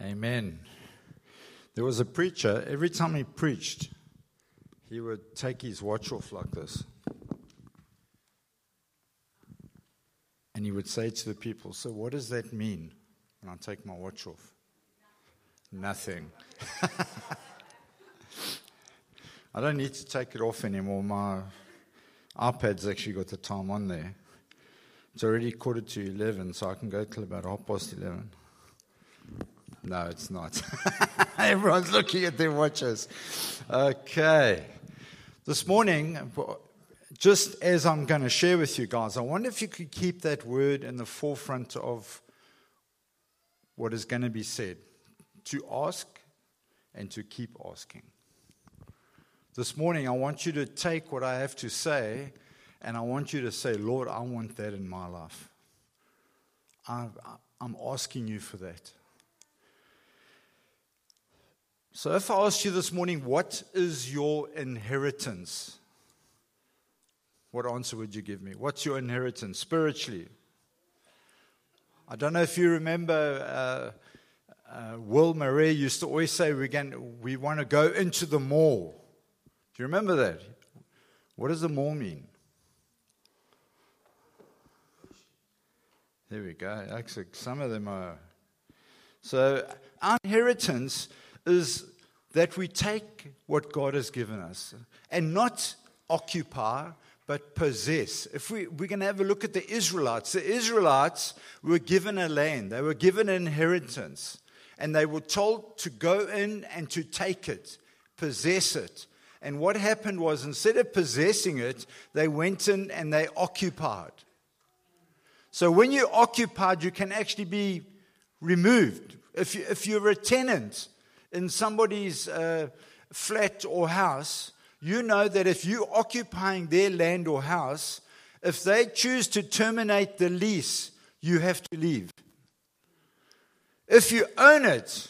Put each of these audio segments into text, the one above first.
Amen. There was a preacher, every time he preached, he would take his watch off like this. And he would say to the people, So, what does that mean when I take my watch off? Nothing. I don't need to take it off anymore. My iPad's actually got the time on there. It's already quarter to 11, so I can go till about half past 11. No, it's not. Everyone's looking at their watches. Okay. This morning, just as I'm going to share with you guys, I wonder if you could keep that word in the forefront of what is going to be said to ask and to keep asking. This morning, I want you to take what I have to say and I want you to say, Lord, I want that in my life. I'm asking you for that. So, if I asked you this morning, what is your inheritance? What answer would you give me? What's your inheritance spiritually? I don't know if you remember, uh, uh, Will Murray used to always say, we, we want to go into the mall. Do you remember that? What does the mall mean? There we go. Actually, some of them are. So, our inheritance is that we take what God has given us and not occupy, but possess. If we, we're going to have a look at the Israelites, the Israelites were given a land, they were given an inheritance, and they were told to go in and to take it, possess it. And what happened was, instead of possessing it, they went in and they occupied. So when you're occupied, you can actually be removed. If, you, if you're a tenant, in somebody's uh, flat or house, you know that if you're occupying their land or house, if they choose to terminate the lease, you have to leave. If you own it,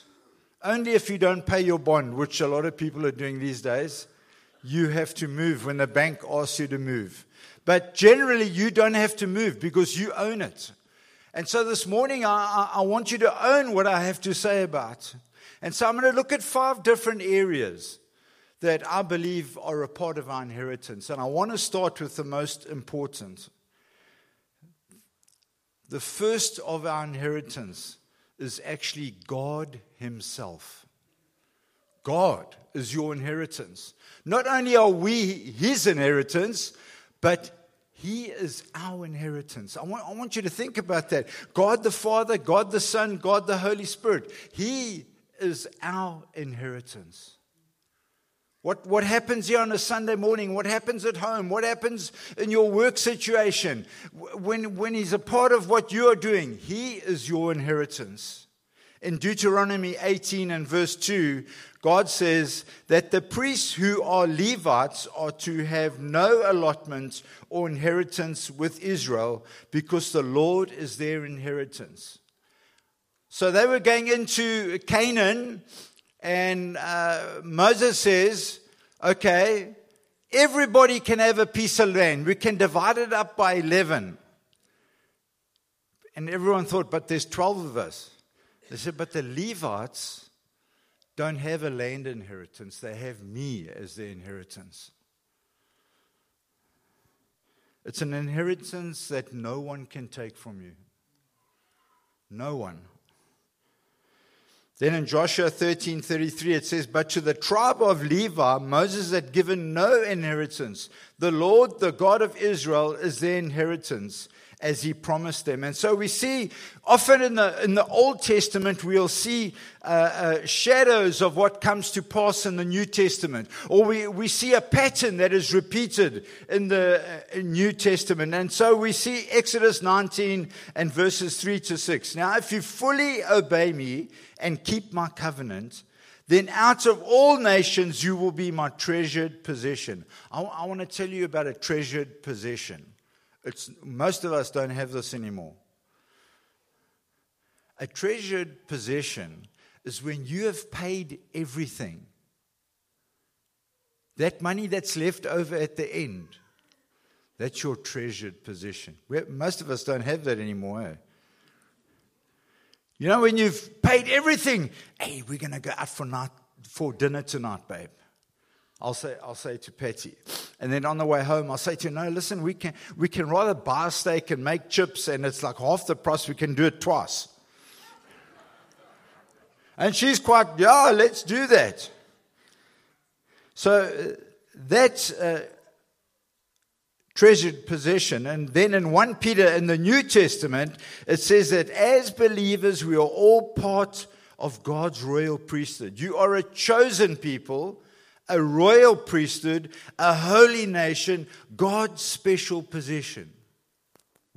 only if you don't pay your bond, which a lot of people are doing these days, you have to move when the bank asks you to move. But generally, you don't have to move because you own it. And so this morning, I, I, want you to own what I have to say about. And so I'm going to look at five different areas that I believe are a part of our inheritance. And I want to start with the most important. The first of our inheritance is actually God Himself. God is your inheritance. Not only are we His inheritance, but he is our inheritance. I want, I want you to think about that. God the Father, God the Son, God the Holy Spirit. He is our inheritance. What, what happens here on a Sunday morning? What happens at home? What happens in your work situation? When, when He's a part of what you're doing, He is your inheritance. In Deuteronomy 18 and verse 2, God says that the priests who are Levites are to have no allotment or inheritance with Israel because the Lord is their inheritance. So they were going into Canaan, and uh, Moses says, Okay, everybody can have a piece of land. We can divide it up by 11. And everyone thought, But there's 12 of us. They said, But the Levites don't have a land inheritance, they have me as their inheritance. It's an inheritance that no one can take from you. No one. Then in Joshua 13:33 it says, "But to the tribe of Levi Moses had given no inheritance. The Lord, the God of Israel, is their inheritance." As he promised them. And so we see often in the, in the Old Testament, we'll see uh, uh, shadows of what comes to pass in the New Testament. Or we, we see a pattern that is repeated in the uh, New Testament. And so we see Exodus 19 and verses 3 to 6. Now, if you fully obey me, and keep my covenant, then out of all nations you will be my treasured possession. I, I want to tell you about a treasured possession. It's, most of us don't have this anymore. A treasured possession is when you have paid everything. That money that's left over at the end, that's your treasured possession. Most of us don't have that anymore. Eh? You know, when you've paid everything, hey, we're going to go out for, night, for dinner tonight, babe. I'll say, I'll say to Patty. And then on the way home, I'll say to her, no, listen, we can, we can rather buy a steak and make chips, and it's like half the price. We can do it twice. And she's quite, yeah, let's do that. So uh, that's a treasured possession. And then in 1 Peter in the New Testament, it says that as believers, we are all part of God's royal priesthood. You are a chosen people a royal priesthood, a holy nation, God's special possession.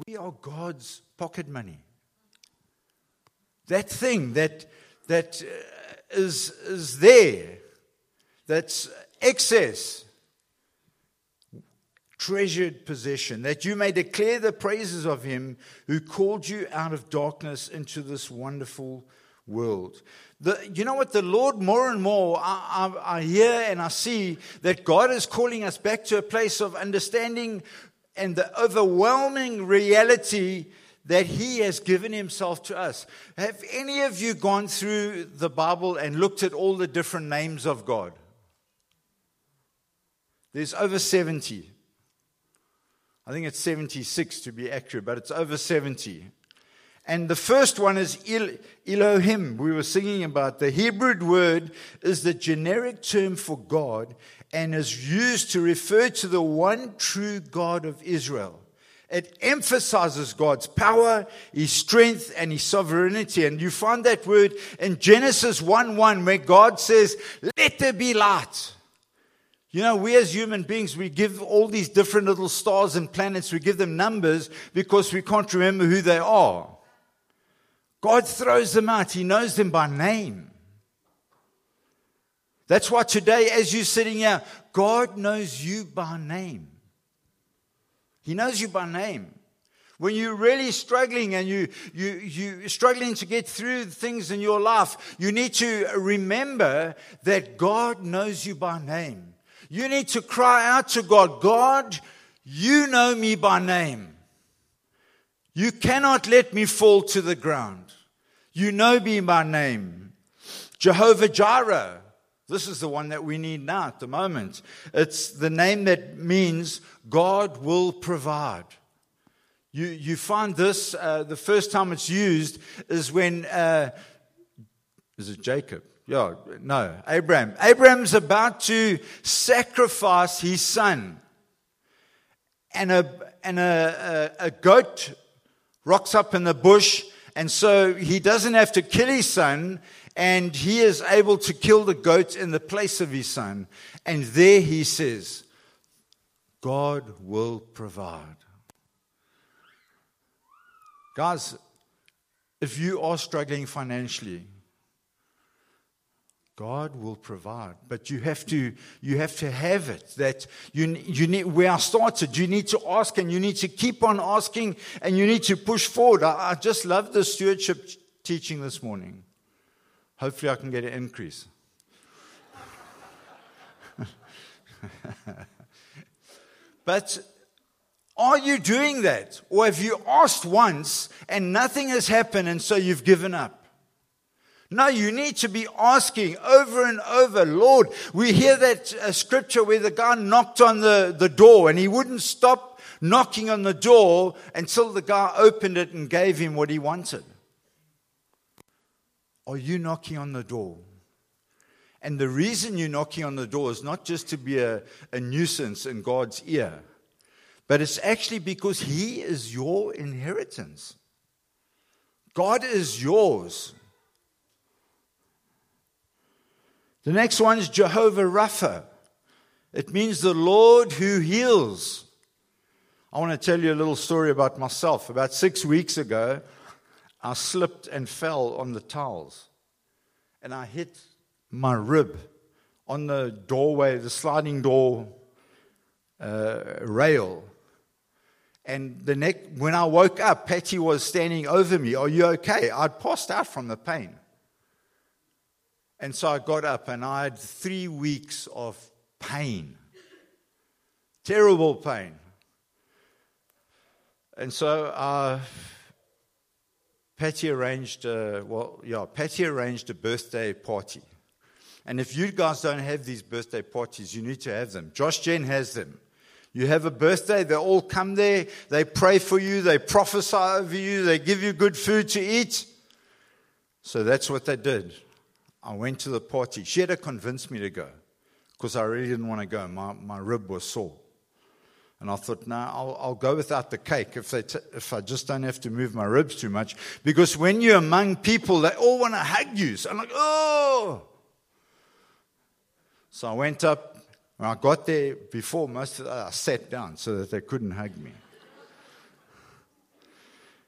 We are God's pocket money. That thing that, that uh, is, is there, that's excess, treasured possession, that you may declare the praises of him who called you out of darkness into this wonderful world. The, you know what? The Lord, more and more, I, I, I hear and I see that God is calling us back to a place of understanding and the overwhelming reality that He has given Himself to us. Have any of you gone through the Bible and looked at all the different names of God? There's over 70. I think it's 76 to be accurate, but it's over 70. And the first one is Elohim, we were singing about. The Hebrew word is the generic term for God and is used to refer to the one true God of Israel. It emphasizes God's power, His strength, and His sovereignty. And you find that word in Genesis 1 1, where God says, Let there be light. You know, we as human beings, we give all these different little stars and planets, we give them numbers because we can't remember who they are. God throws them out, He knows them by name. That's why today, as you're sitting here, God knows you by name. He knows you by name. When you're really struggling and you, you, you're struggling to get through things in your life, you need to remember that God knows you by name. You need to cry out to God, God, you know me by name. You cannot let me fall to the ground. You know me by name. Jehovah Jireh. This is the one that we need now at the moment. It's the name that means God will provide. You, you find this, uh, the first time it's used is when, uh, is it Jacob? Yeah, no, Abraham. Abraham's about to sacrifice his son. And a, and a, a, a goat rocks up in the bush and so he doesn't have to kill his son, and he is able to kill the goat in the place of his son. And there he says, God will provide. Guys, if you are struggling financially, God will provide, but you have to you have to have it. That you you need where I started. You need to ask, and you need to keep on asking, and you need to push forward. I, I just love the stewardship teaching this morning. Hopefully, I can get an increase. but are you doing that, or have you asked once and nothing has happened, and so you've given up? No, you need to be asking over and over, Lord. We hear that uh, scripture where the guy knocked on the, the door and he wouldn't stop knocking on the door until the guy opened it and gave him what he wanted. Are you knocking on the door? And the reason you're knocking on the door is not just to be a, a nuisance in God's ear, but it's actually because He is your inheritance. God is yours. The next one is Jehovah Rapha. It means the Lord who heals. I want to tell you a little story about myself. About six weeks ago, I slipped and fell on the tiles. And I hit my rib on the doorway, the sliding door uh, rail. And the next, when I woke up, Patty was standing over me. Are you okay? I'd passed out from the pain. And so I got up and I had three weeks of pain, terrible pain. And so uh, Patty arranged, a, well, yeah, Patty arranged a birthday party. And if you guys don't have these birthday parties, you need to have them. Josh Gen has them. You have a birthday, they all come there, they pray for you, they prophesy over you, they give you good food to eat. So that's what they did. I went to the party. She had to convince me to go because I really didn't want to go. My, my rib was sore. And I thought, no, I'll, I'll go without the cake if, they t- if I just don't have to move my ribs too much. Because when you're among people, they all want to hug you. So I'm like, oh. So I went up. When I got there before most of the, I sat down so that they couldn't hug me.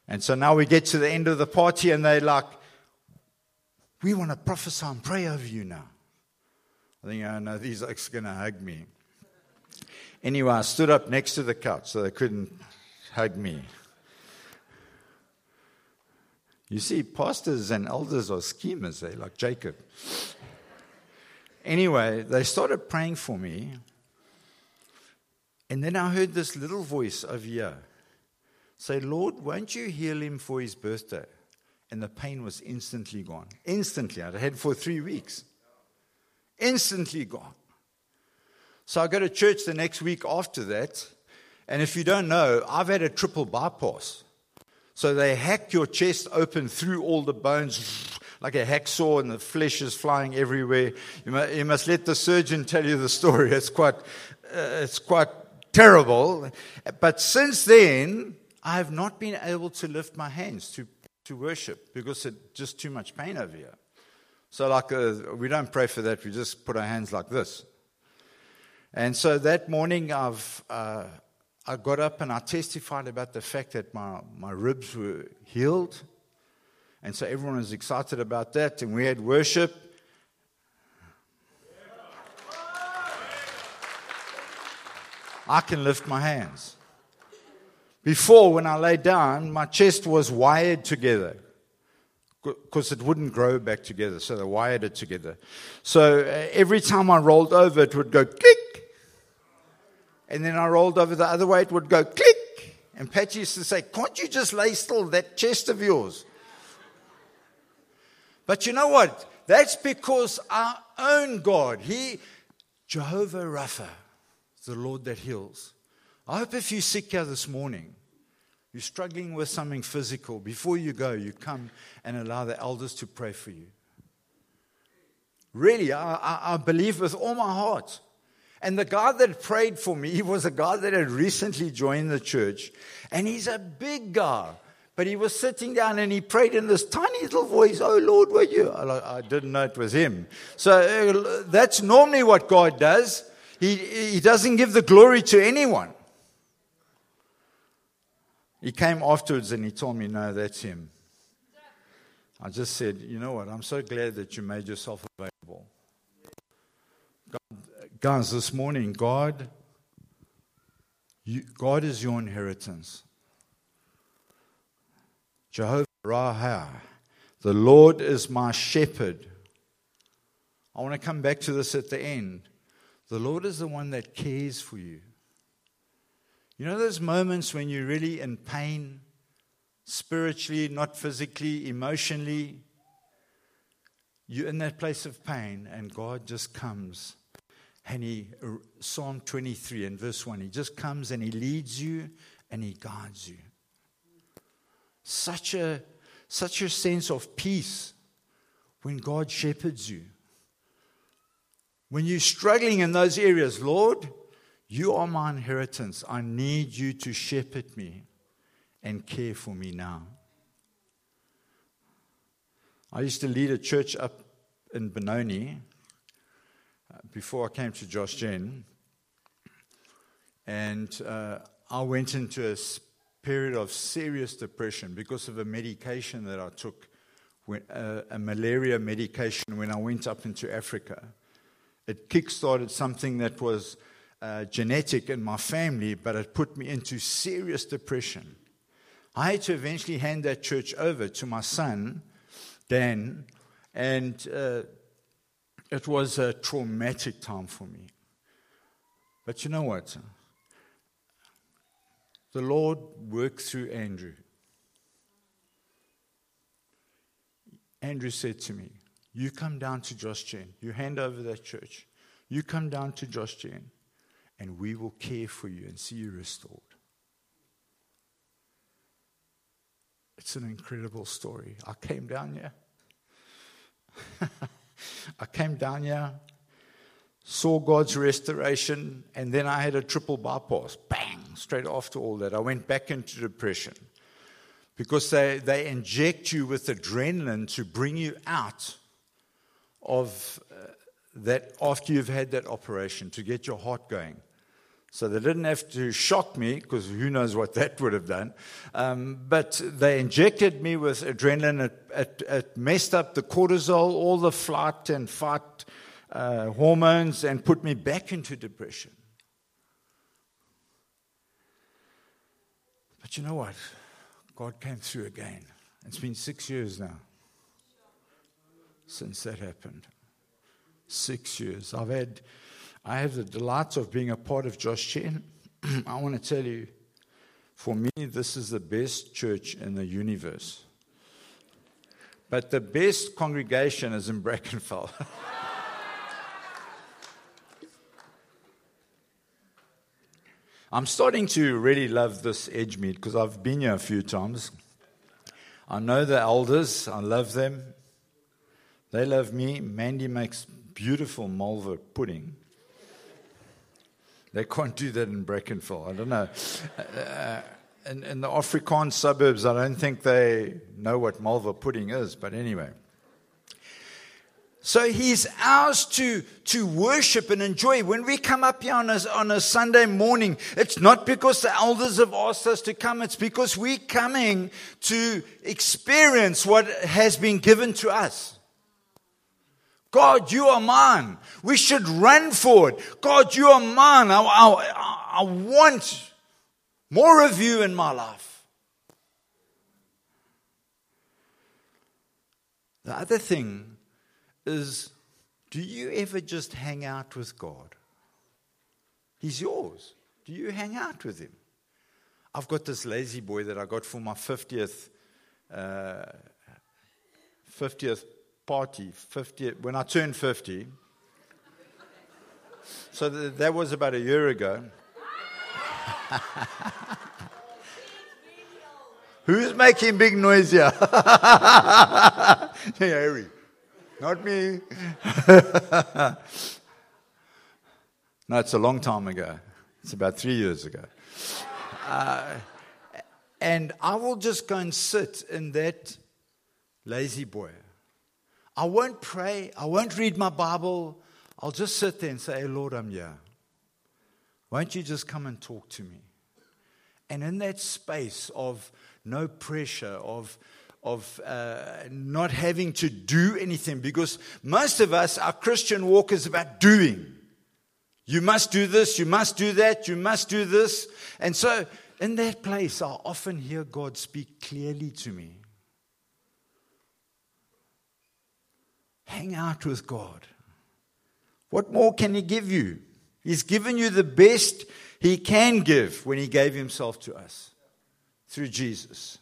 And so now we get to the end of the party and they're like, we want to prophesy and pray over you now. I think, oh no, these are going to hug me. Anyway, I stood up next to the couch so they couldn't hug me. You see, pastors and elders are schemers, they like Jacob. Anyway, they started praying for me. And then I heard this little voice over here say, Lord, won't you heal him for his birthday? And the pain was instantly gone. Instantly. I'd had for three weeks. Instantly gone. So I go to church the next week after that. And if you don't know, I've had a triple bypass. So they hack your chest open through all the bones like a hacksaw and the flesh is flying everywhere. You must, you must let the surgeon tell you the story. It's quite, uh, it's quite terrible. But since then, I have not been able to lift my hands to, to worship because it's just too much pain over here. So, like, uh, we don't pray for that. We just put our hands like this. And so that morning, I've, uh, I got up and I testified about the fact that my, my ribs were healed. And so everyone was excited about that. And we had worship. I can lift my hands. Before, when I lay down, my chest was wired together because it wouldn't grow back together. So they wired it together. So uh, every time I rolled over, it would go click and then I rolled over the other way, it would go click. And Pat used to say, Can't you just lay still, that chest of yours? But you know what? That's because our own God, He, Jehovah Rapha, the Lord that heals. I hope if you're sick here this morning, you're struggling with something physical, before you go, you come and allow the elders to pray for you. Really, I, I, I believe with all my heart and the guy that prayed for me he was a guy that had recently joined the church. And he's a big guy. But he was sitting down and he prayed in this tiny little voice, Oh Lord, were you? I didn't know it was him. So uh, that's normally what God does. He, he doesn't give the glory to anyone. He came afterwards and he told me, No, that's him. I just said, You know what? I'm so glad that you made yourself available. God, Guys, this morning, God, you, God is your inheritance. Jehovah Raah, the Lord is my shepherd. I want to come back to this at the end. The Lord is the one that cares for you. You know those moments when you're really in pain, spiritually, not physically, emotionally? You're in that place of pain, and God just comes and he, Psalm 23 and verse 1, he just comes and he leads you and he guides you. Such a, such a sense of peace when God shepherds you. When you're struggling in those areas, Lord, you are my inheritance. I need you to shepherd me and care for me now. I used to lead a church up in Benoni before I came to Josh Gen. And uh, I went into a period of serious depression because of a medication that I took, when, uh, a malaria medication, when I went up into Africa. It kick-started something that was uh, genetic in my family, but it put me into serious depression. I had to eventually hand that church over to my son, Dan, and uh, it was a traumatic time for me. But you know what? The Lord worked through Andrew. Andrew said to me, You come down to Josh you hand over that church, you come down to Josh and we will care for you and see you restored. It's an incredible story. I came down here. I came down here, saw God's restoration, and then I had a triple bypass. Bang! Straight after all that, I went back into depression because they, they inject you with adrenaline to bring you out of uh, that after you've had that operation to get your heart going. So they didn't have to shock me because who knows what that would have done. Um, but they injected me with adrenaline. It, it, it, messed up the cortisol, all the flight and fight uh, hormones, and put me back into depression. But you know what? God came through again. It's been six years now since that happened. Six years. I've had I have the delight of being a part of Josh Gen. I want to tell you, for me, this is the best church in the universe. But the best congregation is in Brackenfell. I'm starting to really love this Edgemead because I've been here a few times. I know the elders, I love them. They love me. Mandy makes beautiful malva pudding. They can't do that in Brackenfell. I don't know. Uh, in, in, the Afrikaans suburbs, I don't think they know what malva pudding is, but anyway. So he's ours to, to worship and enjoy. When we come up here on a, on a Sunday morning, it's not because the elders have asked us to come, it's because we're coming to experience what has been given to us. God, you are mine. We should run for it. God, you are mine. I, I, I want more of you in my life. The other thing is do you ever just hang out with God? He's yours. Do you hang out with Him? I've got this lazy boy that I got for my 50th, uh, 50th party 50, when I turned 50. So th- that was about a year ago. Who's making big noise here? Harry. Not me. no, it's a long time ago. It's about three years ago. Uh, and I will just go and sit in that lazy boy I won't pray. I won't read my Bible. I'll just sit there and say, hey, Lord, I'm here. Won't you just come and talk to me? And in that space of no pressure, of, of uh, not having to do anything, because most of us, our Christian walk is about doing. You must do this, you must do that, you must do this. And so, in that place, I often hear God speak clearly to me. Hang out with God. What more can He give you? He's given you the best He can give when He gave Himself to us through Jesus.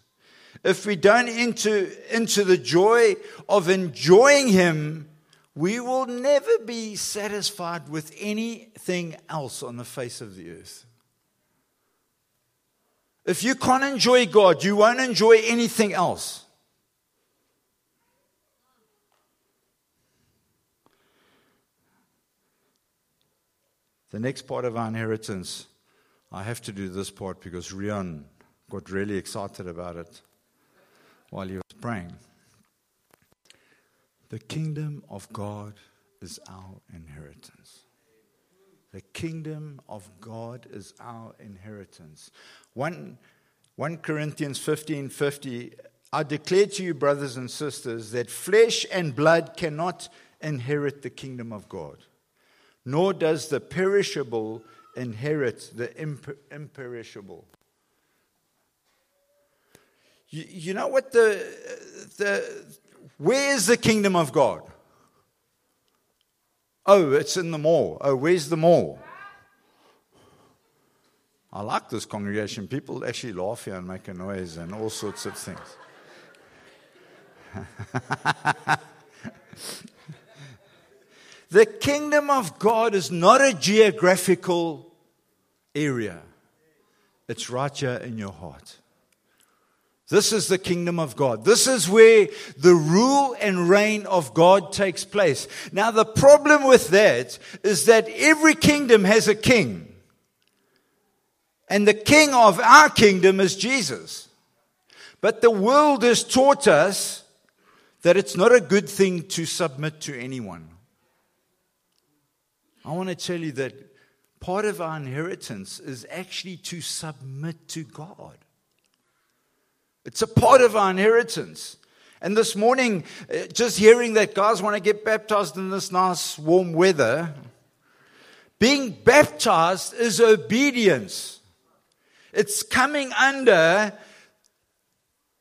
If we don't enter into the joy of enjoying Him, we will never be satisfied with anything else on the face of the earth. If you can't enjoy God, you won't enjoy anything else. The next part of our inheritance, I have to do this part because Rian got really excited about it while he was praying. The kingdom of God is our inheritance. The kingdom of God is our inheritance. 1, 1 Corinthians 15 50. I declare to you, brothers and sisters, that flesh and blood cannot inherit the kingdom of God nor does the perishable inherit the imper- imperishable. You, you know what the, the, where is the kingdom of God? Oh, it's in the mall. Oh, where's the mall? I like this congregation. People actually laugh here and make a noise and all sorts of things. the kingdom of God is not a geographical area, it's right here in your heart. This is the kingdom of God. This is where the rule and reign of God takes place. Now, the problem with that is that every kingdom has a king. And the king of our kingdom is Jesus. But the world has taught us that it's not a good thing to submit to anyone. I want to tell you that part of our inheritance is actually to submit to God. It's a part of our inheritance. And this morning, uh, just hearing that guys want to get baptized in this nice warm weather, being baptized is obedience. It's coming under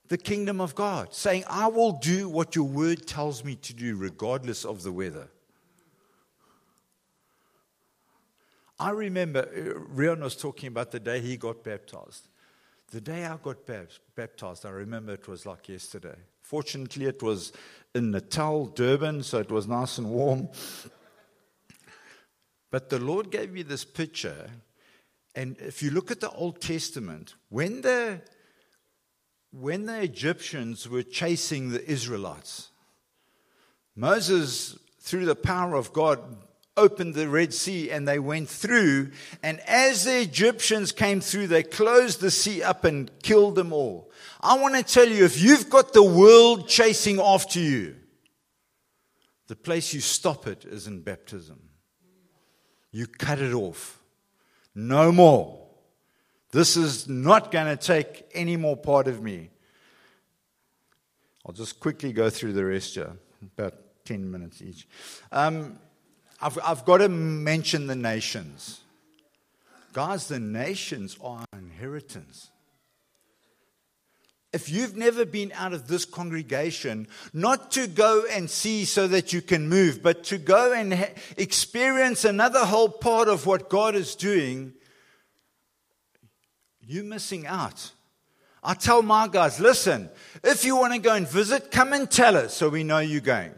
the kingdom of God, saying, I will do what your word tells me to do, regardless of the weather. I remember uh, Rian was talking about the day he got baptized. The day I got baptized, I remember it was like yesterday. Fortunately, it was in Natal, Durban, so it was nice and warm. But the Lord gave me this picture. And if you look at the Old Testament, when the, when the Egyptians were chasing the Israelites, Moses, through the power of God, opened the Red Sea and they went through. And as the Egyptians came through, they closed the sea up and killed them all. I want to tell you if you've got the world chasing after you, the place you stop it is in baptism. You cut it off. No more. This is not going to take any more part of me. I'll just quickly go through the rest here, about 10 minutes each. Um, I've, I've got to mention the nations. Guys, the nations are inheritance. If you've never been out of this congregation, not to go and see so that you can move, but to go and ha- experience another whole part of what God is doing, you're missing out. I tell my guys, listen, if you want to go and visit, come and tell us so we know you're going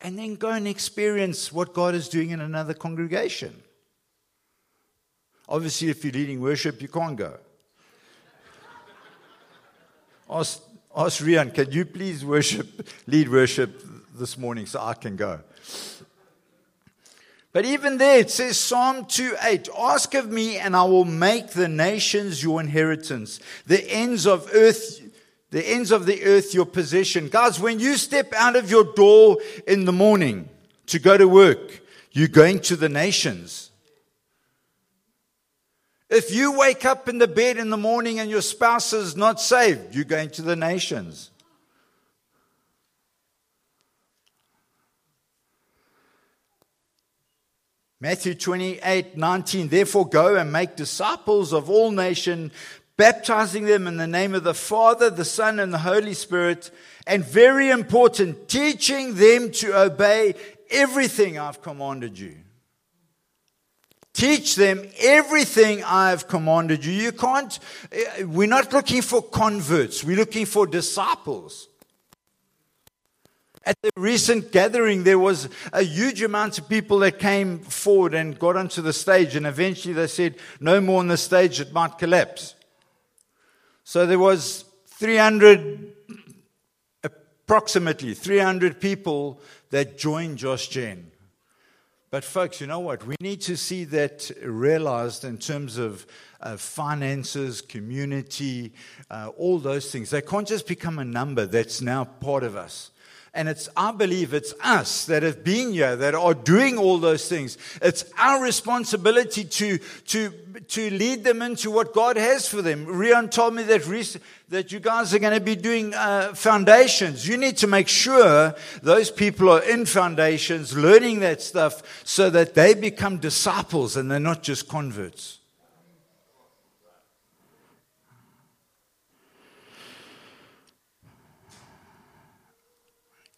and then go and experience what God is doing in another congregation. Obviously, if you're leading worship, you can't go. ask, ask Rian, can you please worship, lead worship this morning so I can go? But even there, it says Psalm 2 8, Ask of me, and I will make the nations your inheritance, the ends of earth the ends of the earth your possession. Guys, when you step out of your door in the morning to go to work, you're going to the nations. If you wake up in the bed in the morning and your spouse is not saved, you're going to the nations. Matthew 28 19, therefore go and make disciples of all nations, baptizing them in the name of the Father, the Son, and the Holy Spirit. And very important, teaching them to obey everything I've commanded you. Teach them everything I've commanded you. You can't, eh, we're not looking for converts, we're looking for disciples. At the recent gathering, there was a huge amount of people that came forward and got onto the stage, and eventually they said, No more on the stage, it might collapse. So there was 300, approximately 300 people that joined Josh Gen. But folks, you know what? We need to see that realized in terms of uh, finances, community, uh, all those things. They can't just become a number that's now part of us. And it's, I believe it's us that have been here that are doing all those things. It's our responsibility to, to, to lead them into what God has for them. Rian told me that, that you guys are going to be doing uh, foundations. You need to make sure those people are in foundations, learning that stuff so that they become disciples and they're not just converts.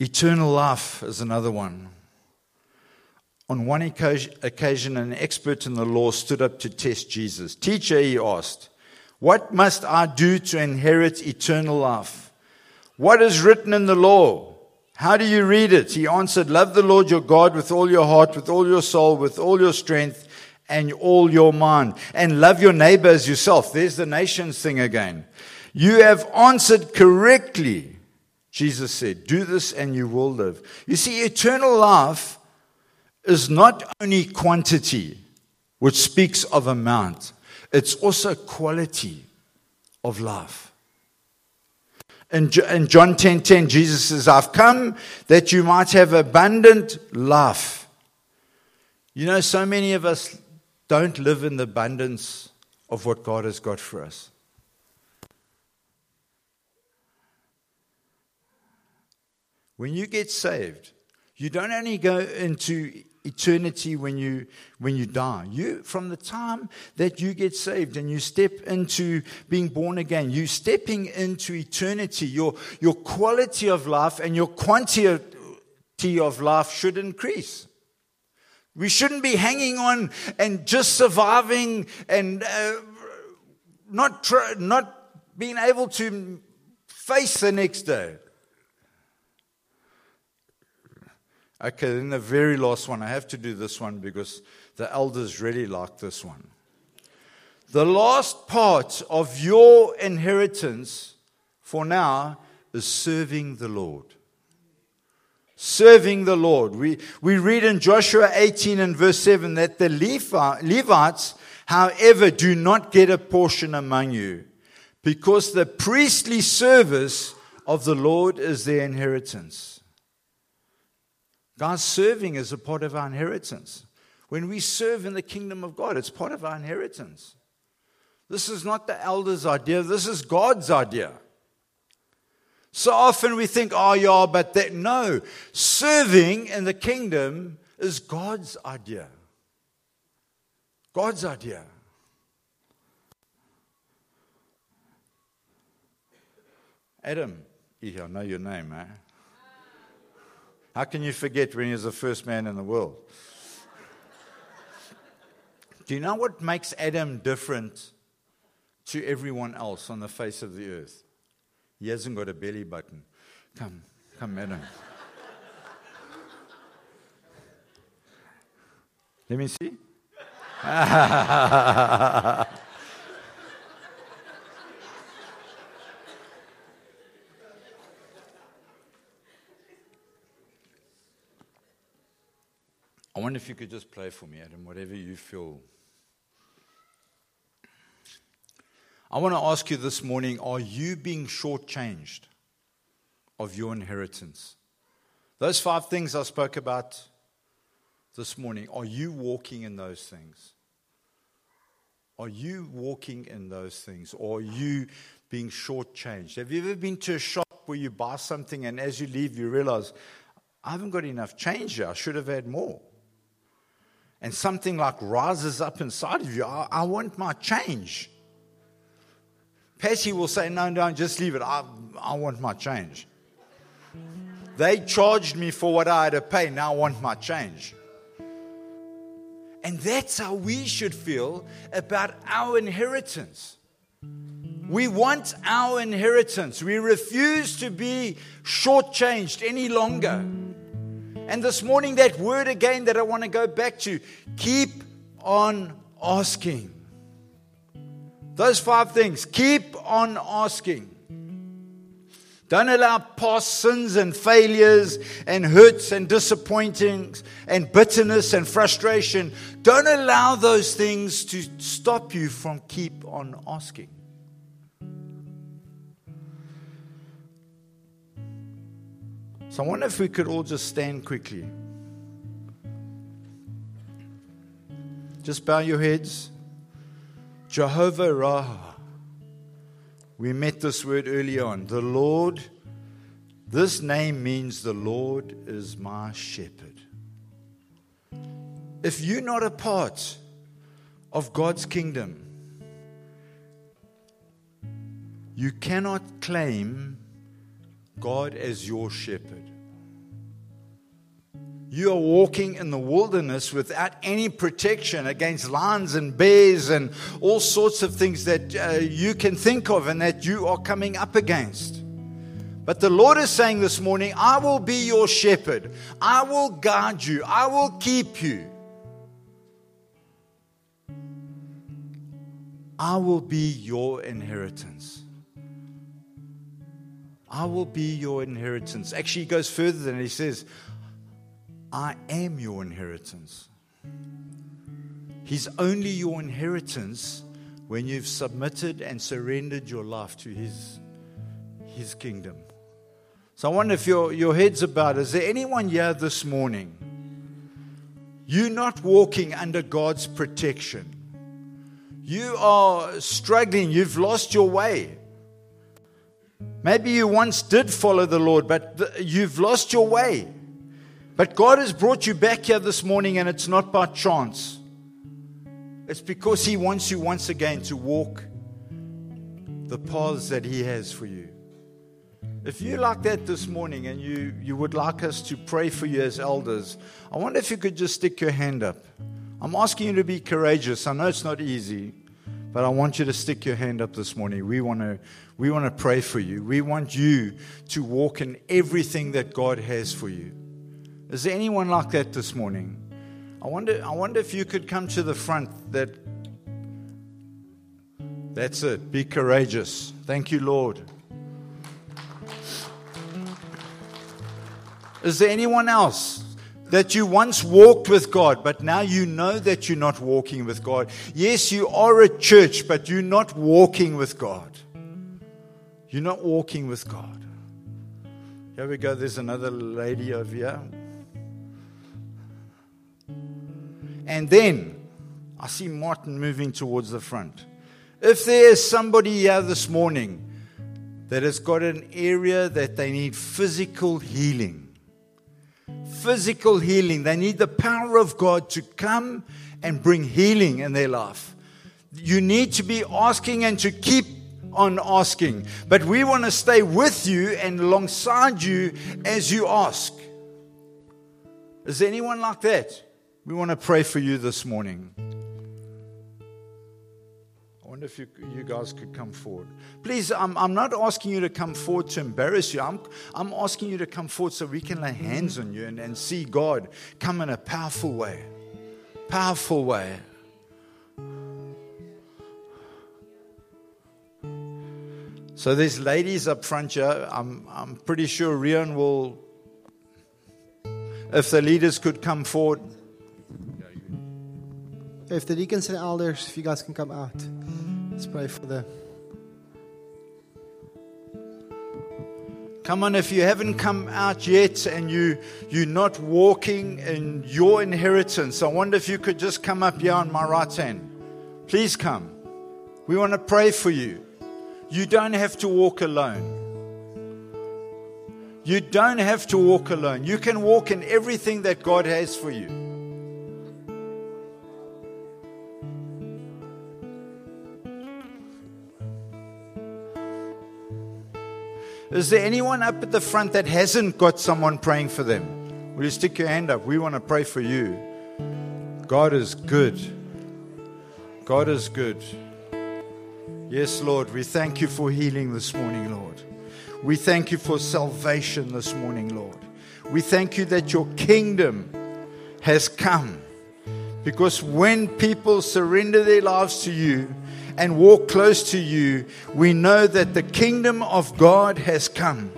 Eternal life is another one. On one occasion, an expert in the law stood up to test Jesus. Teacher, he asked, What must I do to inherit eternal life? What is written in the law? How do you read it? He answered, Love the Lord your God with all your heart, with all your soul, with all your strength, and all your mind. And love your neighbor as yourself. There's the nations thing again. You have answered correctly. Jesus said, Do this and you will live. You see, eternal life is not only quantity, which speaks of amount, it's also quality of life. In, John 10 10, Jesus says, I've come that you might have abundant life. You know, so many of us don't live in the abundance of what God has got for us. When you get saved, you don't only go into eternity when you when you die. You from the time that you get saved and you step into being born again you stepping into eternity your your quality of life and your quantity of life should increase. We shouldn't be hanging on and just surviving and uh, not tr- not being able to face the next day Okay, then the very last one. I have to do this one because the elders really like this one. The last part of your inheritance for now is serving the Lord. Serving the Lord. We, we read in Joshua 18 and verse 7 that the Levites, however, do not get a portion among you because the priestly service of the Lord is their inheritance. God's serving is a part of our inheritance. When we serve in the kingdom of God, it's part of our inheritance. This is not the elder's idea, this is God's idea. So often we think, oh, yeah, but that. No, serving in the kingdom is God's idea. God's idea. Adam, I know your name, eh? How can you forget when he was the first man in the world? Do you know what makes Adam different to everyone else on the face of the earth? He hasn't got a belly button. Come, come, Adam. Let me see. I wonder if you could just play for me, Adam, whatever you feel. I want to ask you this morning are you being shortchanged of your inheritance? Those five things I spoke about this morning, are you walking in those things? Are you walking in those things? Or are you being shortchanged? Have you ever been to a shop where you buy something and as you leave, you realize, I haven't got enough change here. I should have had more and something like rises up inside of you, I, I want my change. Patty will say, No, don't just leave it. I, I want my change. They charged me for what I had to pay. Now I want my change. And that's how we should feel about our inheritance. We want our inheritance. We refuse to be shortchanged any longer. And this morning, that word again that I want to go back to keep on asking. Those five things keep on asking. Don't allow past sins and failures and hurts and disappointings and bitterness and frustration. Don't allow those things to stop you from keep on asking. So I wonder if we could all just stand quickly. Just bow your heads. Jehovah Raah. We met this word early on. The Lord, this name means the Lord is my shepherd. If you're not a part of God's kingdom, you cannot claim God as your shepherd. You are walking in the wilderness without any protection against lions and bears and all sorts of things that uh, you can think of and that you are coming up against. But the Lord is saying this morning, I will be your shepherd. I will guard you. I will keep you. I will be your inheritance. I will be your inheritance. Actually, he goes further than he says, I am your inheritance. He's only your inheritance when you've submitted and surrendered your life to His, His kingdom. So I wonder if your, your head's about is there anyone here this morning? You're not walking under God's protection. You are struggling. You've lost your way. Maybe you once did follow the Lord, but the, you've lost your way. But God has brought you back here this morning, and it's not by chance. It's because He wants you once again to walk the paths that He has for you. If you like that this morning and you, you would like us to pray for you as elders, I wonder if you could just stick your hand up. I'm asking you to be courageous. I know it's not easy, but I want you to stick your hand up this morning. We want to we want to pray for you. We want you to walk in everything that God has for you. Is there anyone like that this morning? I wonder, I wonder if you could come to the front. That that's it. Be courageous. Thank you, Lord. Is there anyone else that you once walked with God, but now you know that you're not walking with God? Yes, you are a church, but you're not walking with God. You're not walking with God. Here we go. There's another lady over here. And then I see Martin moving towards the front. If there is somebody here this morning that has got an area that they need physical healing, physical healing, they need the power of God to come and bring healing in their life. You need to be asking and to keep on asking. But we want to stay with you and alongside you as you ask. Is there anyone like that? We want to pray for you this morning. Wonder if you, you guys could come forward. Please, I'm, I'm not asking you to come forward to embarrass you. I'm, I'm asking you to come forward so we can lay hands on you and, and see God come in a powerful way. Powerful way. So there's ladies up front here. I'm, I'm pretty sure Rian will, if the leaders could come forward. If the deacons and elders, if you guys can come out, let's pray for the. Come on, if you haven't come out yet and you, you're not walking in your inheritance, I wonder if you could just come up here on my right hand. Please come. We want to pray for you. You don't have to walk alone. You don't have to walk alone. You can walk in everything that God has for you. Is there anyone up at the front that hasn't got someone praying for them? Will you stick your hand up? We want to pray for you. God is good. God is good. Yes, Lord, we thank you for healing this morning, Lord. We thank you for salvation this morning, Lord. We thank you that your kingdom has come. Because when people surrender their lives to you, and walk close to you, we know that the kingdom of God has come.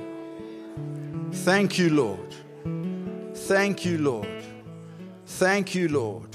Thank you, Lord. Thank you, Lord. Thank you, Lord.